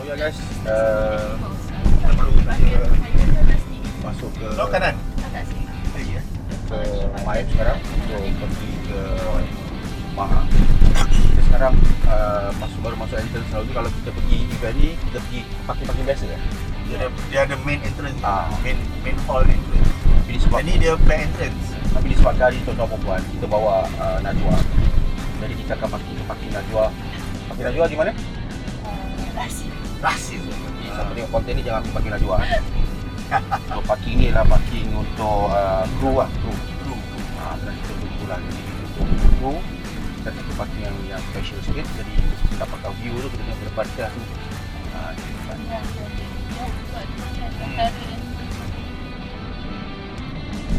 So ya guys, uh, kita baru saja masuk ke Belok kanan. Tak sini. Lagi ya. ke Maib sekarang untuk pergi ke Maha. Kita sekarang uh, masuk baru masuk entrance selalu kalau kita pergi event ni kita pergi parking-parking biasa ya. Dia ada dia ada main entrance. Ah. Main main hall entrance. Tapi disebab Dan ni dia back entrance. tapi disebabkan hari tuan-tuan perempuan kita bawa uh, Najwa. Jadi kita akan parking ke parking Najwa. Parking Najwa di mana? Rahsia. Rahsia. Jadi siapa tengok konten ni jangan pergi parking Najwa. eh. Untuk parking ni adalah parking untuk uh, kru lah, kru. Kru. Ha, dan kita tunggu lah Jadi untuk kru kita satu parking yang, yang special sikit Jadi kita dapatkan view tu, kita tengok ke depan kita tu ha, di depan. Ya. Ya, buat macam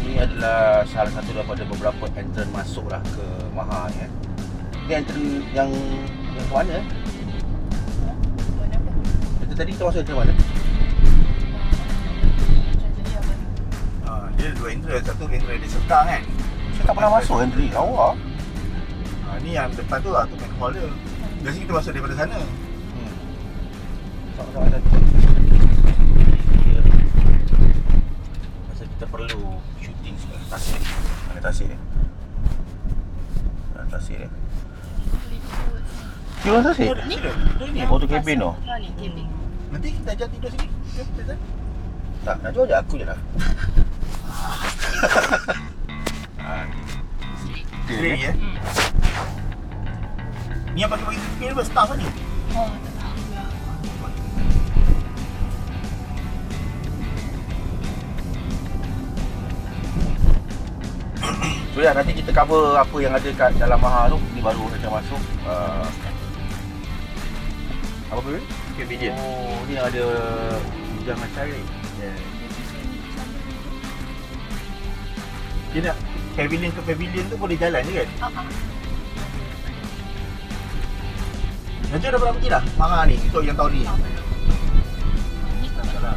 Ini adalah salah satu daripada beberapa entrance masuk lah ke Maha ni eh. Ini entrance yang yang mana eh? Kita tadi kita masuk entrance mana? Ah, dia dua entrance. Satu entrance dia serta kan. Saya tak pernah masuk entrance, lawa Ah, ni yang depan tu lah tu main hall dia. Biasanya kita masuk daripada sana. hmm. Sama-sama ada Masa kita perlu shooting sekarang Tasik Mana tasik dia? Mana tasik dia? Di mana tasik? Ni? Ni. Oh tu kabin tu? Ha ni kabin. Nanti kita ajak tidur sini. Kita sana. Tak, nak jual je aku je lah Straight ya. Hmm. Ni yang bagi-bagi tiket apa staff ni? Oh, tak tahu. So ya, nanti kita cover apa yang ada kat dalam Maha tu Ni baru saja masuk uh, Apa benda? Pavilion. Oh, ni ada Jangan cari Yeah. Dia nak pavilion ke pavilion tu boleh jalan je kan? Ah, ah. Najwa dah pernah pergi dah? Manga ni, untuk yang tahun ni. Salah.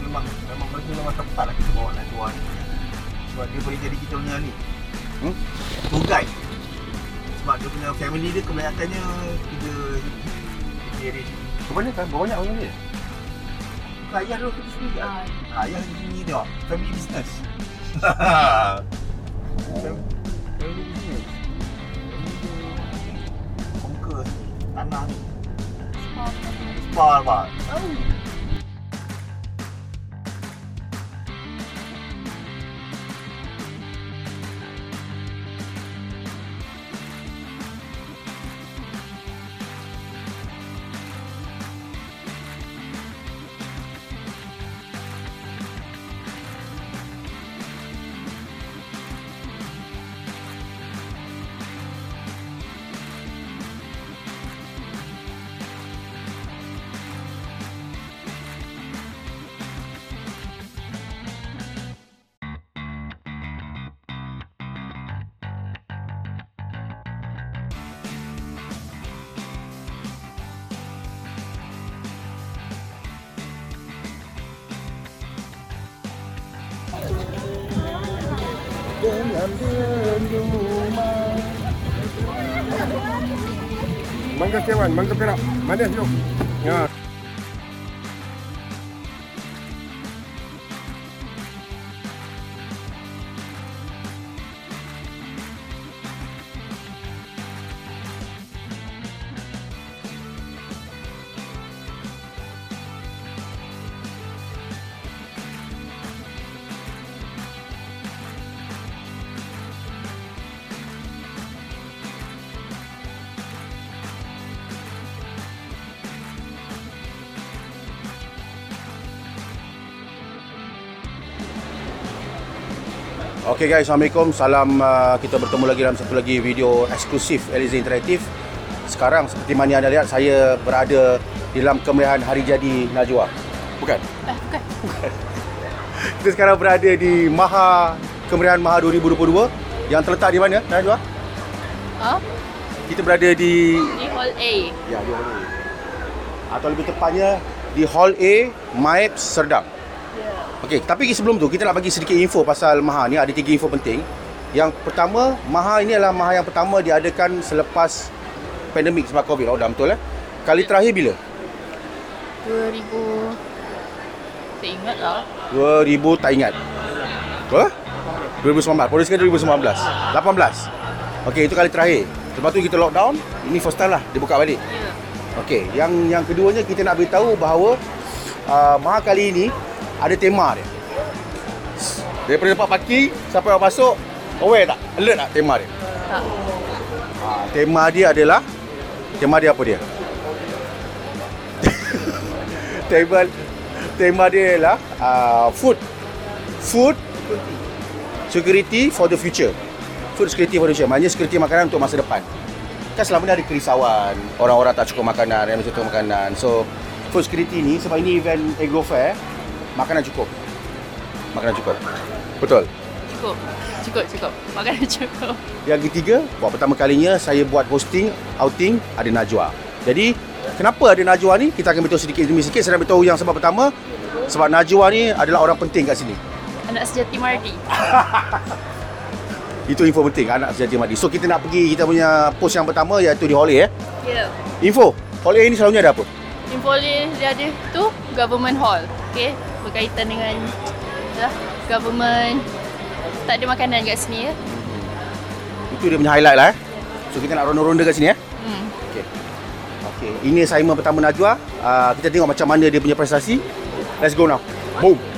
Memang memang bagi memang tepat lah kita bawa Najwa ni. Sebab dia boleh jadi kita punya ni. Hmm? Tour guide. Sebab dia punya family dia kebanyakannya kerja kerja dia Kebanyakan, banyak orang dia Bukan ayah dulu kerja sendiri kan? Ah, Ayah kerja sendiri tengok. Family business. Family family business. Conquer tanah ni. Spa pak. Oh. Mangga Sewan, Mangga Perak. Manis jom? Ya. Okay guys, Assalamualaikum. Salam uh, kita bertemu lagi dalam satu lagi video eksklusif Eliza Interaktif. Sekarang seperti mana anda lihat, saya berada di dalam kemeriahan hari jadi Najwa. Bukan? Eh, bukan. Kita sekarang berada di Maha Kemeriahan Maha 2022 yang terletak di mana Najwa? Ha? Kita berada di Di hall A. ya, di Hall A. Atau lebih tepatnya di Hall A, Maib Serdang. Okey, tapi sebelum tu kita nak bagi sedikit info pasal Maha ni. Ada tiga info penting. Yang pertama, Maha ini adalah Maha yang pertama diadakan selepas pandemik sebab Covid lockdown betul eh. Kali terakhir bila? 2000 Tak ingat lah 2000 tak ingat. Apa? 2019. Polis kan 2019. 18. Okey, itu kali terakhir. Lepas tu kita lockdown, ini first time lah dia buka balik. Ya Okey, yang yang keduanya kita nak beritahu bahawa uh, Maha kali ini ada tema dia. Daripada tempat parking sampai orang masuk, aware tak? Alert tak tema dia? Tak Ah, tema dia adalah tema dia apa dia? tema tema dia ialah uh, food food security for the future. Food security for the future. Maknanya security makanan untuk masa depan. Kan selama ni ada kerisauan, orang-orang tak cukup makanan, yang cukup makanan. So, food security ni sebab ini event Agro Fair, makanan cukup. Makanan cukup. Betul. Cukup Cukup cukup Makanan cukup Yang ketiga, buat pertama kalinya saya buat hosting outing ada Najwa. Jadi, kenapa ada Najwa ni? Kita akan beritahu sedikit demi sedikit. Saya nak beritahu yang sebab pertama, sebab Najwa ni adalah orang penting kat sini. Anak sejati Mardi Itu info penting, anak sejati madi. So, kita nak pergi kita punya post yang pertama iaitu di Hall A. Eh. Ya Info, Hall A ni selalunya ada apa? Info dia dia ada tu Government Hall Okay Berkaitan dengan lah, Government Tak ada makanan kat sini ya Itu dia punya highlight lah eh. So, kita nak ronda-ronda kat sini eh. hmm. Okey. Okey, ini assignment pertama Najwa. Uh, kita tengok macam mana dia punya prestasi. Let's go now. Boom.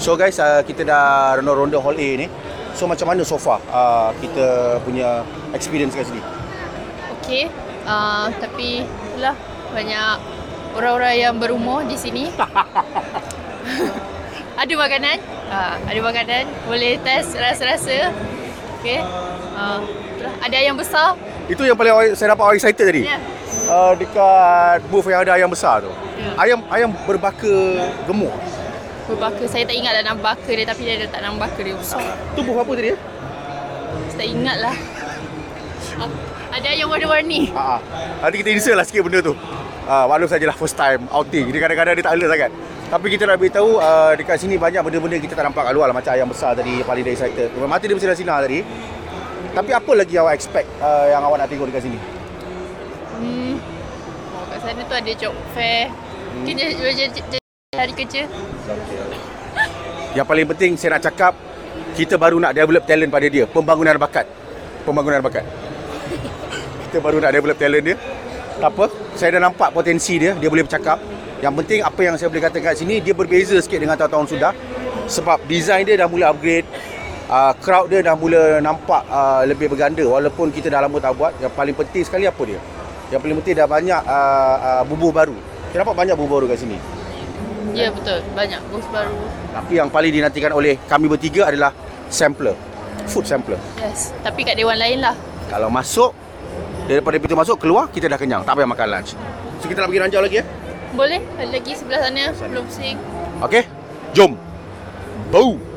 So guys, uh, kita dah ronda-ronda Hall A ni. So macam mana so far uh, kita punya experience kat sini? Okay uh, Tapi lah Banyak Orang-orang yang berumur di sini Ada makanan uh, Ada makanan Boleh test rasa-rasa Okay uh, itulah. Ada ayam besar Itu yang paling saya dapat awak excited tadi. Ya. Uh, dekat booth yang ada ayam besar tu. Ya. Ayam ayam berbaka gemuk. Berbaka Saya tak ingat dah nama baka dia Tapi dia letak nama baka dia besar Tu booth apa tadi? eh? Saya tak ingat lah Ah, Ada ayam warna-warni Ha ah. Nanti kita insert lah sikit benda tu. Ah, walau sajalah first time outing. Dia kadang-kadang dia tak alert sangat. Tapi kita nak beritahu uh, dekat sini banyak benda-benda yang kita tak nampak kat luar lah macam ayam besar tadi yang paling dia excited. Mata dia mesti dah sinar tadi. Tapi apa lagi awak expect uh, yang awak nak tengok dekat sini? Hmm oh, Kat sana tu ada job fair Mungkin jadi, jadi, jadi hari kerja Yang paling penting saya nak cakap kita baru nak develop talent pada dia, pembangunan bakat. Pembangunan bakat. kita baru nak develop talent dia. Tak apa, saya dah nampak potensi dia, dia boleh bercakap. Yang penting apa yang saya boleh katakan kat sini dia berbeza sikit dengan tahun-tahun sudah sebab design dia dah mula upgrade. Uh, crowd dia dah mula nampak uh, lebih berganda walaupun kita dah lama tak buat. Yang paling penting sekali apa dia? Yang paling penting dah banyak uh, uh, bubuh baru. Kita nampak banyak bubuh baru kat sini. Ya betul Banyak booth baru Tapi yang paling dinantikan oleh kami bertiga adalah sampler. Food sampler. Yes Tapi kat dewan lain lah Kalau masuk daripada pintu masuk keluar kita dah kenyang. Tak payah makan lunch. So kita nak pergi ranjau lagi ya. Boleh Ada lagi sebelah sana Belum pusing Okey. Jom. Boom.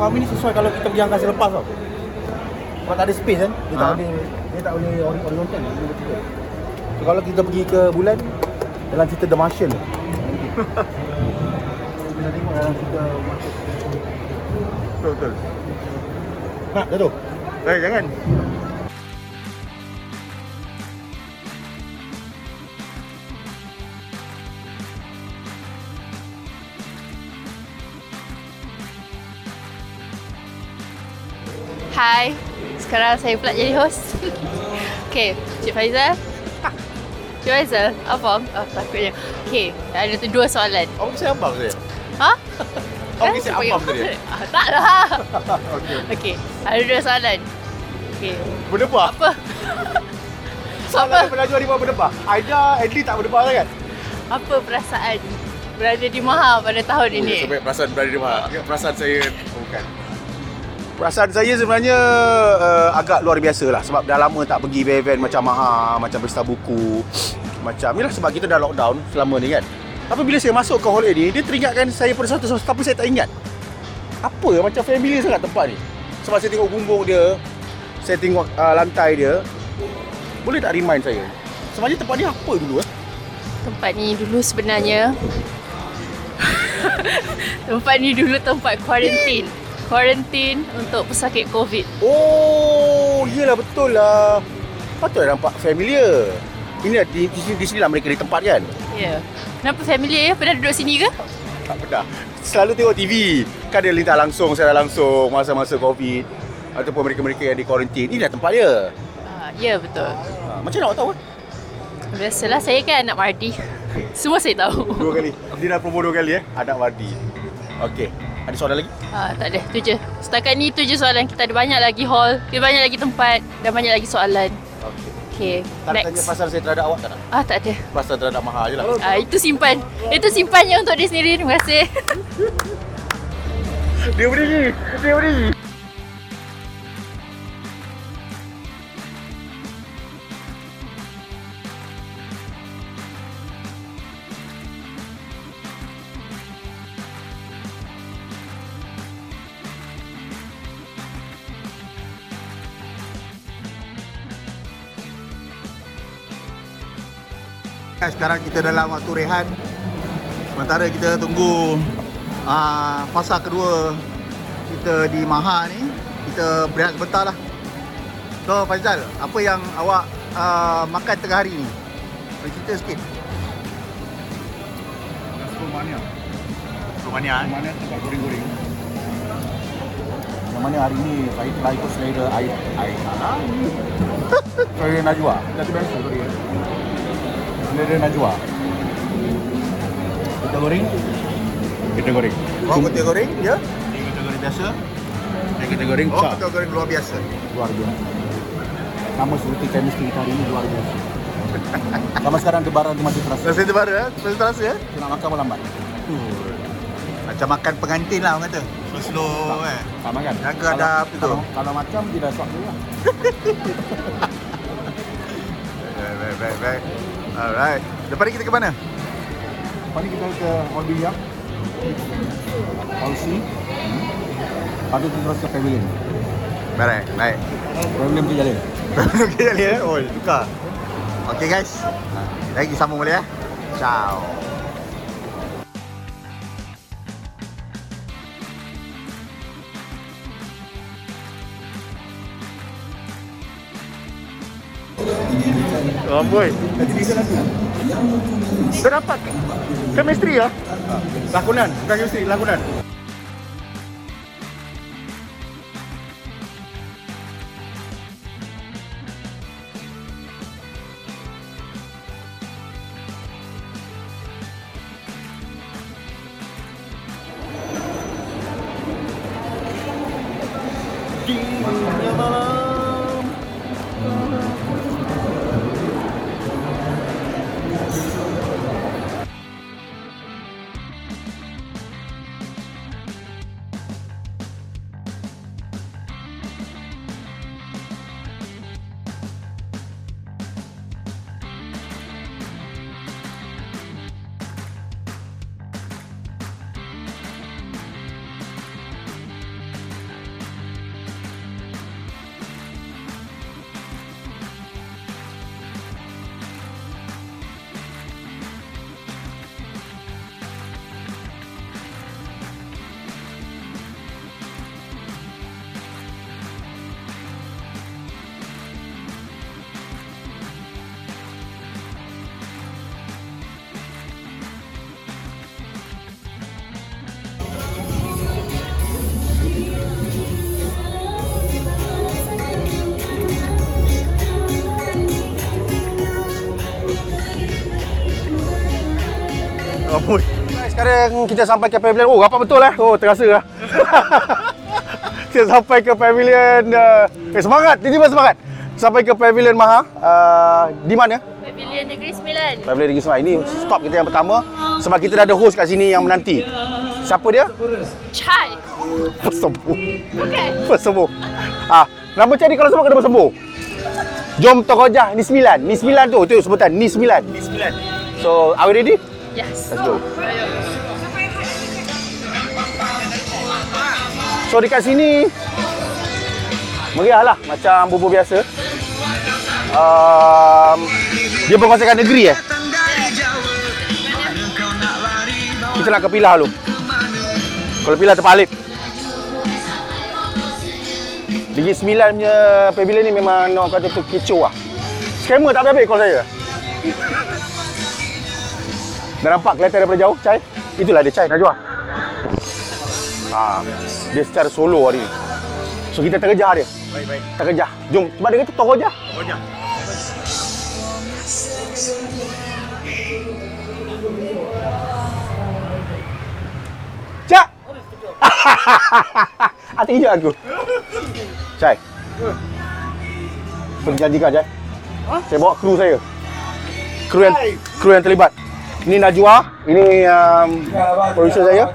Farming ni sesuai kalau kita pergi angkasa lepas tau. Sebab tak ada space kan. Dia tak Ha? boleh dia tak boleh hori- horizontal. Dia. So kalau kita pergi ke bulan dalam cerita The Martian. kita tengok dalam cerita Martian. Betul betul. Nak jatuh. Eh jangan. Sekarang saya pula jadi host. okay, Cik Faizal. Cik Faizal, apa? Oh, takutnya. Okay, ada tu dua soalan. Awak saya abang saya. Ha? Awak kisah Kan? abang tadi. Ah, tak lah. Okey. Okay, ada dua soalan. Okay, Berdebah. apa? Soalan apa? penaju hari buat berdebah. Aida, Adli tak berdebah sangat. Apa perasaan berada di Maha pada tahun ini? Sampai perasaan berada di mana? Perasaan saya. Perasaan saya sebenarnya uh, agak luar biasa lah sebab dah lama tak pergi event-event macam Maha, macam pesta buku. Macam ni lah sebab kita dah lockdown selama ni kan. Tapi bila saya masuk ke hall ni, dia teringatkan saya pada satu tapi saya tak ingat. Apa macam familiar sangat tempat ni. Sebab saya tengok bumbung dia, saya tengok uh, lantai dia. Boleh tak remind saya? Sebenarnya tempat ni apa dulu eh? Tempat ni dulu sebenarnya Tempat ni dulu tempat kuarantin Kuarantin untuk pesakit COVID Oh, iyalah betul lah. Patutlah nampak familiar. Ini di, di, sini, di sini lah mereka ditempatkan. Ya yeah. Kenapa familiar ya? Pernah duduk sini ke? Tak pernah. Selalu tengok TV. Kan dia lintas langsung, secara langsung masa-masa COVID. Ataupun mereka-mereka yang di kuarantin. Ini dah tempat dia. Uh, ya betul Ha, macam mana awak tahu? eh? Biasalah saya kan anak Mardi Semua saya tahu Dua kali. Dia dah promo dua kali eh. Anak Wardi. Okey. Ada soalan lagi? uh, Tak ada, tu je Setakat ni tu je soalan Kita ada banyak lagi hall Kita banyak lagi tempat Dan banyak lagi soalan Okey. Okay, Tak nak tanya next pasal saya terhadap awak tak nak? Ah tak ada Pasal terhadap Maha je lah. Ah Itu simpan Itu simpannya untuk dia sendiri Terima kasih Dia berdiri. Dia berdiri. Sekarang kita dalam waktu rehan Sementara kita tunggu uh, fasa kedua kita di Maha ni Kita berehat sebentar lah So Faizal, apa yang awak uh, makan tengah hari ni? Boleh cerita sikit Rumahnya. Rumania eh? Rumahnya tempat goreng-goreng. Yang mana hari ni saya telah ikut selera air air tanah. selera Najwa. Satu biasa goreng. Selera Najwa. Kita goreng. Kita goreng. Awak betul goreng, ya? Ini kita goreng biasa. Dan kita goreng Oh, betul goreng luar biasa Luar biasa. Sama seperti chemistry kita hari ini luar biasa. Sama sekarang debaran tu masih terasa. Rasa terbaru ya? Rasa terasa ya? Kita nak makan pun lambat. Macam makan pengantin lah orang kata Slow-slow eh Sama kan? Jaga Kalau- adab tu. Kalau, kalau macam dia dah swap dulu lah. Baik, baik, baik, baik Alright Lepas ni kita ke mana? Lepas ni kita ke Hall Biliar Hall C Lepas tu kita terus ke Pavilion Baik, baik Pavilion tu jalan Okey dah lihat. Oh, tukar. Okey guys. Lagi sambung boleh ya. Ciao. Oh, Amboi. Kenapa? Chemistry ya? Lakonan, bukan chemistry, lakonan. Dia malam sekarang kita sampai ke pavilion. Oh, rapat betul eh. Oh, terasa lah. kita sampai ke pavilion. Uh, eh, semangat. Tiba-tiba semangat. Sampai ke pavilion Maha. Uh, di mana? Pavilion Negeri Sembilan. Pavilion Negeri Sembilan. Ini stop kita yang pertama. Sebab kita dah ada host kat sini yang menanti. Siapa dia? Chai. Bersembuh. Bukan. Bersembuh. Ah, nama cari kalau semua kena bersembuh. Jom terojah ni sembilan. Ni sembilan tu. Tu sebutan. Ni sembilan. Ni sembilan. So, are we ready? Yes. Let's go. So dekat sini meriah lah macam bubur biasa. Um, dia berkonsepkan negeri eh. Kita nak ke Pilah dulu. Kalau Pilah Alip. Negeri Sembilan punya pavilion ni memang nak kata tu kecoh lah. Scammer tak habis call saya. Dah nampak kelihatan daripada jauh, Cai? Itulah dia, Cai. Najwa. Ha, dia secara solo hari ni. So kita terkejar dia. Baik, baik. Terkejar. Jom. Sebab dia kata terkejar. Pokoknya. Cak! Hati hijau aku. Cai. Perjanjikan, Cai. Saya bawa kru saya. Kru yang, kru yang terlibat. Ini Najwa, ini um, producer saya.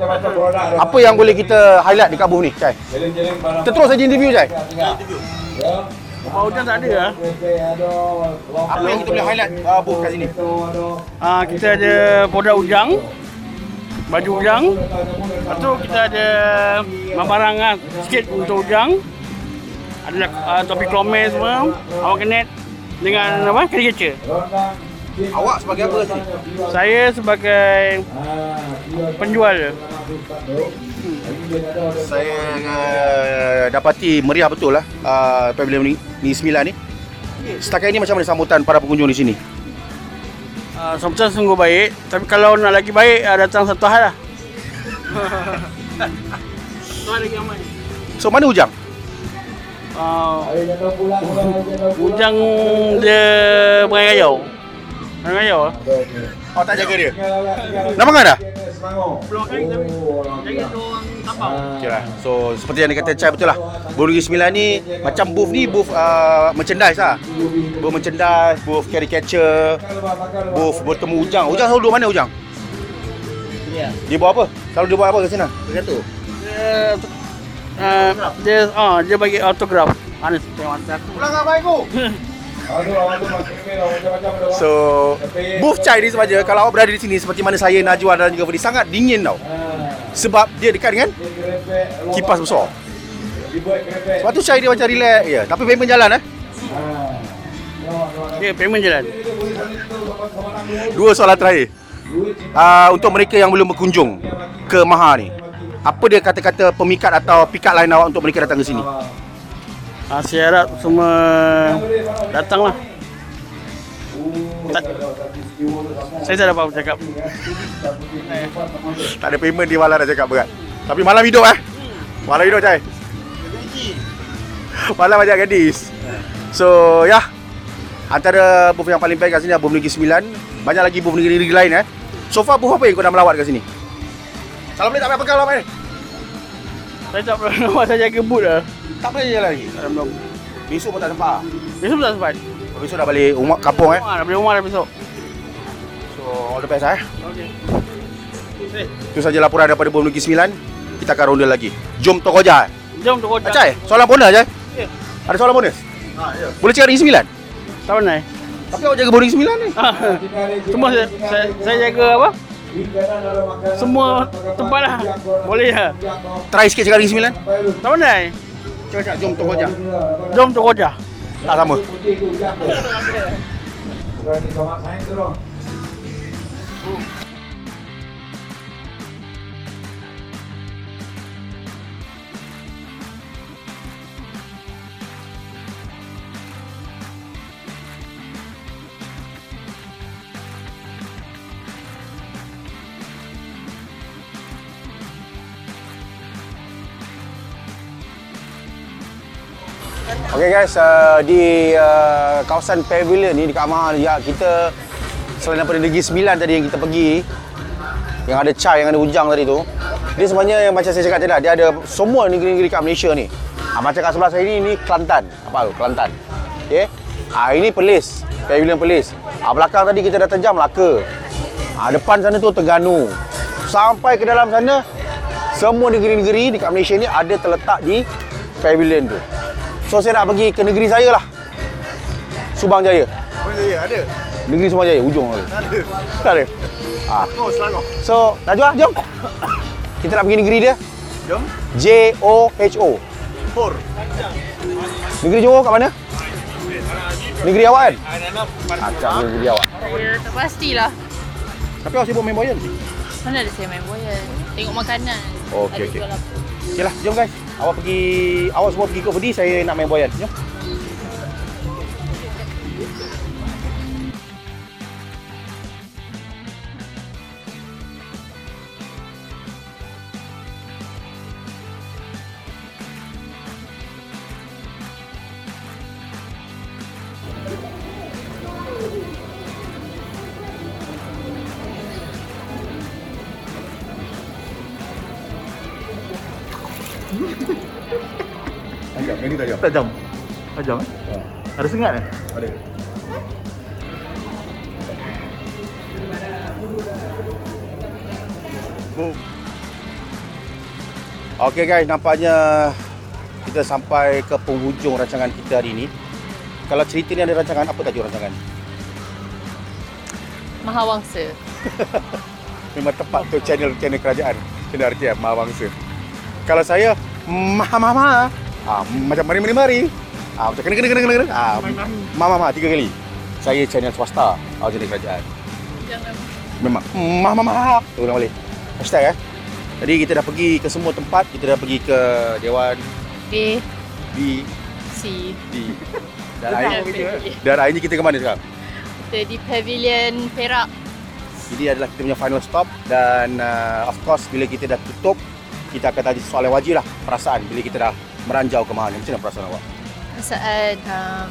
Apa yang boleh kita highlight dekat booth ni, Cai? Kita terus saja interview, Cai. Rumah hujan tak ada lah. Apa yang kita boleh highlight uh, booth kat sini? Ah, kita ada produk ujang, baju ujang. Lepas tu kita ada barang lah sikit untuk ujang. Ada uh, topi klomen semua, awak kenet dengan apa? Caricature. Awak sebagai apa sini? Saya sebagai penjual. Saya uh, dapati meriah betul lah uh, pavilion ni, ni sembilan ni. Setakat ini macam mana sambutan para pengunjung di sini? Uh, sambutan sungguh baik. Tapi kalau nak lagi baik, uh, datang satu hari lah. Tu ada gambar ni. So mana Ujang? Uh, ujang dia berai Berai kayau lah. Oh tak jaga dia. Nama kan dah? Peluang kali tapi jaga tu orang tapau. Okay lah. So seperti yang dikata Chai betul lah. Bulu Negeri Sembilan ni macam booth ni booth uh, merchandise lah. Booth merchandise, booth caricature, booth bertemu Ujang. Ujang selalu duduk mana Ujang? Ya. Dia buat apa? Selalu dia buat apa kat sini? Berkata. Dia uh, dia ah dia bagi autograf. Anis tengok. Pulang apa aku? So, booth Chai ni sahaja kalau awak berada di sini seperti mana saya, Najwa dan juga Fadi sangat dingin tau. Sebab dia dekat dengan kipas besar. Sebab tu Chai dia macam relax je. Tapi payment jalan eh. Okay, payment jalan. Dua soalan terakhir. Uh, untuk mereka yang belum berkunjung ke Maha ni. Apa dia kata-kata pemikat atau pikat lain awak untuk mereka datang ke sini? Ah, saya harap semua datanglah. Tak, saya tak ada apa-apa cakap. Tak ada payment dia malah dah cakap berat. Tapi malam hidup eh. Malam hidup Cai. Malam banyak gadis. So, ya. Antara booth yang paling baik kat sini adalah booth Negeri Sembilan. Banyak lagi booth negeri-negeri lain eh. So far booth apa yang kau dah melawat kat sini? Salam boleh tak payah pegang lah main. Saya tak pernah nampak saya jaga boot lah. Tak payah jalan lagi. Belum. Besok pun tak sempat. Besok tak sempat. Besok dah balik rumah kampung eh. Rumah, dah beli rumah dah besok. So, all the best eh. Okey. Itu saja laporan daripada booth Negeri Sembilan. Kita akan ronda lagi. Jom Tokoja. eh. Jom tu kota. Acai, soalan bonus Acai. Ya. Ada soalan bonus? Ha, ya. Boleh cakap Negeri Sembilan? Tak pernah. Tapi awak jaga booth Negeri Sembilan ni. Semua saya, saya, saya jaga apa? Semua tempat lah. Boleh lah. Try sikit cakap Negeri Sembilan. Tak pernah. Cakap jom Tokoja. Jom tu kota. Tak sama. Okay guys, uh, di uh, kawasan pavilion ni dekat Maha ya kita selain daripada Negeri Sembilan tadi yang kita pergi yang ada chai, yang ada ujang tadi tu. Dia sebenarnya yang macam saya cakap tadi lah, dia ada semua negeri-negeri kat Malaysia ni. Ha, macam kat sebelah saya ni, ni Kelantan. Apa tu? Kelantan. Okay. Ha, ini Perlis. Pavilion Perlis. Ha, belakang tadi kita dah terjam Melaka. Ha, depan sana tu Terengganu. Sampai ke dalam sana, semua negeri-negeri dekat Malaysia ni ada terletak di pavilion tu. So saya nak pergi ke negeri saya lah. Subang Jaya. Oh, ya, ada. Negeri Subang Jaya, ujung tu. Ada. Tak ada. Ha. Oh, Selangor. So, Najwa, jom. Kita nak pergi negeri dia. Jom. J-O-H-O. Por. Negeri Johor kat mana? Negeri awak kan? Acap negeri awak. Saya tak pastilah. Tapi awak sibuk main boyan? Mana ada saya main boyan. Tengok makanan. Okey, okey. Jual apa. Okey lah, jom guys. Awak pergi, awak semua pergi ke Fedi, saya nak main boyan. Jom. Tajam, ini tajam. Tajam. Tajam eh? Ada sengat eh? Ada. Okey guys, nampaknya kita sampai ke penghujung rancangan kita hari ini. Kalau cerita ni ada rancangan, apa tajuk rancangan? Mahawangsa. Memang tepat tu channel channel kerajaan. Channel RTM Mahawangsa. Kalau saya Maha Mama. Ah macam mari mari mari. Ah macam kena kena kena kena. kena. Ah Mama Mama tiga kali. Saya channel swasta. Ah channel kerajaan. Jangan. Memang Mama Mama. Tu boleh. Hashtag eh. Tadi kita dah pergi ke semua tempat. Kita dah pergi ke Dewan A, B C. D. Dan hari Pavilion. dan hari ni kita ke mana sekarang? Kita di Pavilion Perak. Ini adalah kita punya final stop dan uh, of course bila kita dah tutup kita akan tanya soalan wajib lah perasaan bila kita dah meranjau ke Maha ni. Macam mana perasaan awak? Perasaan um,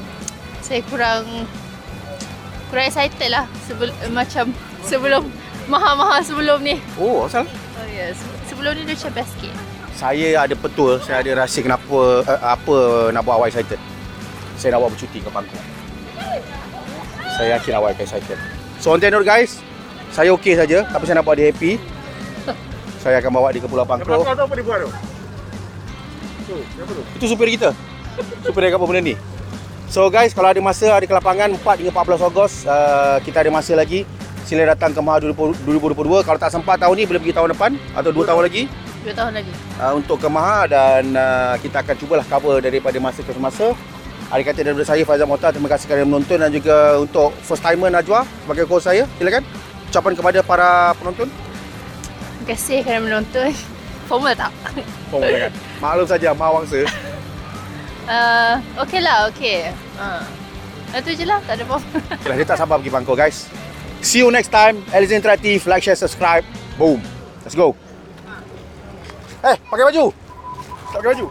saya kurang kurang excited lah sebelum macam sebelum maha-maha sebelum ni. Oh, asal? Oh ya, yes. sebelum ni dia macam best sikit. Saya ada betul, saya ada rasa kenapa uh, apa nak buat awak excited. Saya nak buat bercuti ke Bangkok. Saya yakin awak akan excited. So on that note guys, saya okey saja tapi saya nak buat dia happy. Saya akan bawa dia ke Pulau. Belakang tu apa dia buat tu? Tu, apa tu? Itu supir kita. Supir dia apa benda ni. So guys, kalau ada masa, ada kelapangan 4 hingga 14 Ogos, uh, kita ada masa lagi. Sila datang ke Maha 2022. Kalau tak sempat tahun ni, boleh pergi tahun depan atau 2 tahun lagi Dua tahun lagi. uh, untuk ke Maha dan uh, kita akan cubalah cover daripada masa ke semasa. Adik kata daripada saya Faizal Mohtar, terima kasih kerana menonton dan juga untuk first timer Najwa sebagai host saya. Silakan ucapan kepada para penonton. Terima kasih kerana menonton. Formal tak? Formal silakan. Maklum saja Mahawangsa. Uh, okay lah, okay. Uh. Itu je lah, tak ada apa. Okeylah, dia tak sabar pergi Bangkok guys. See you next time. Alice Interactive. Like, share, subscribe. Boom. Let's go. Eh, pakai baju. Tak pakai baju.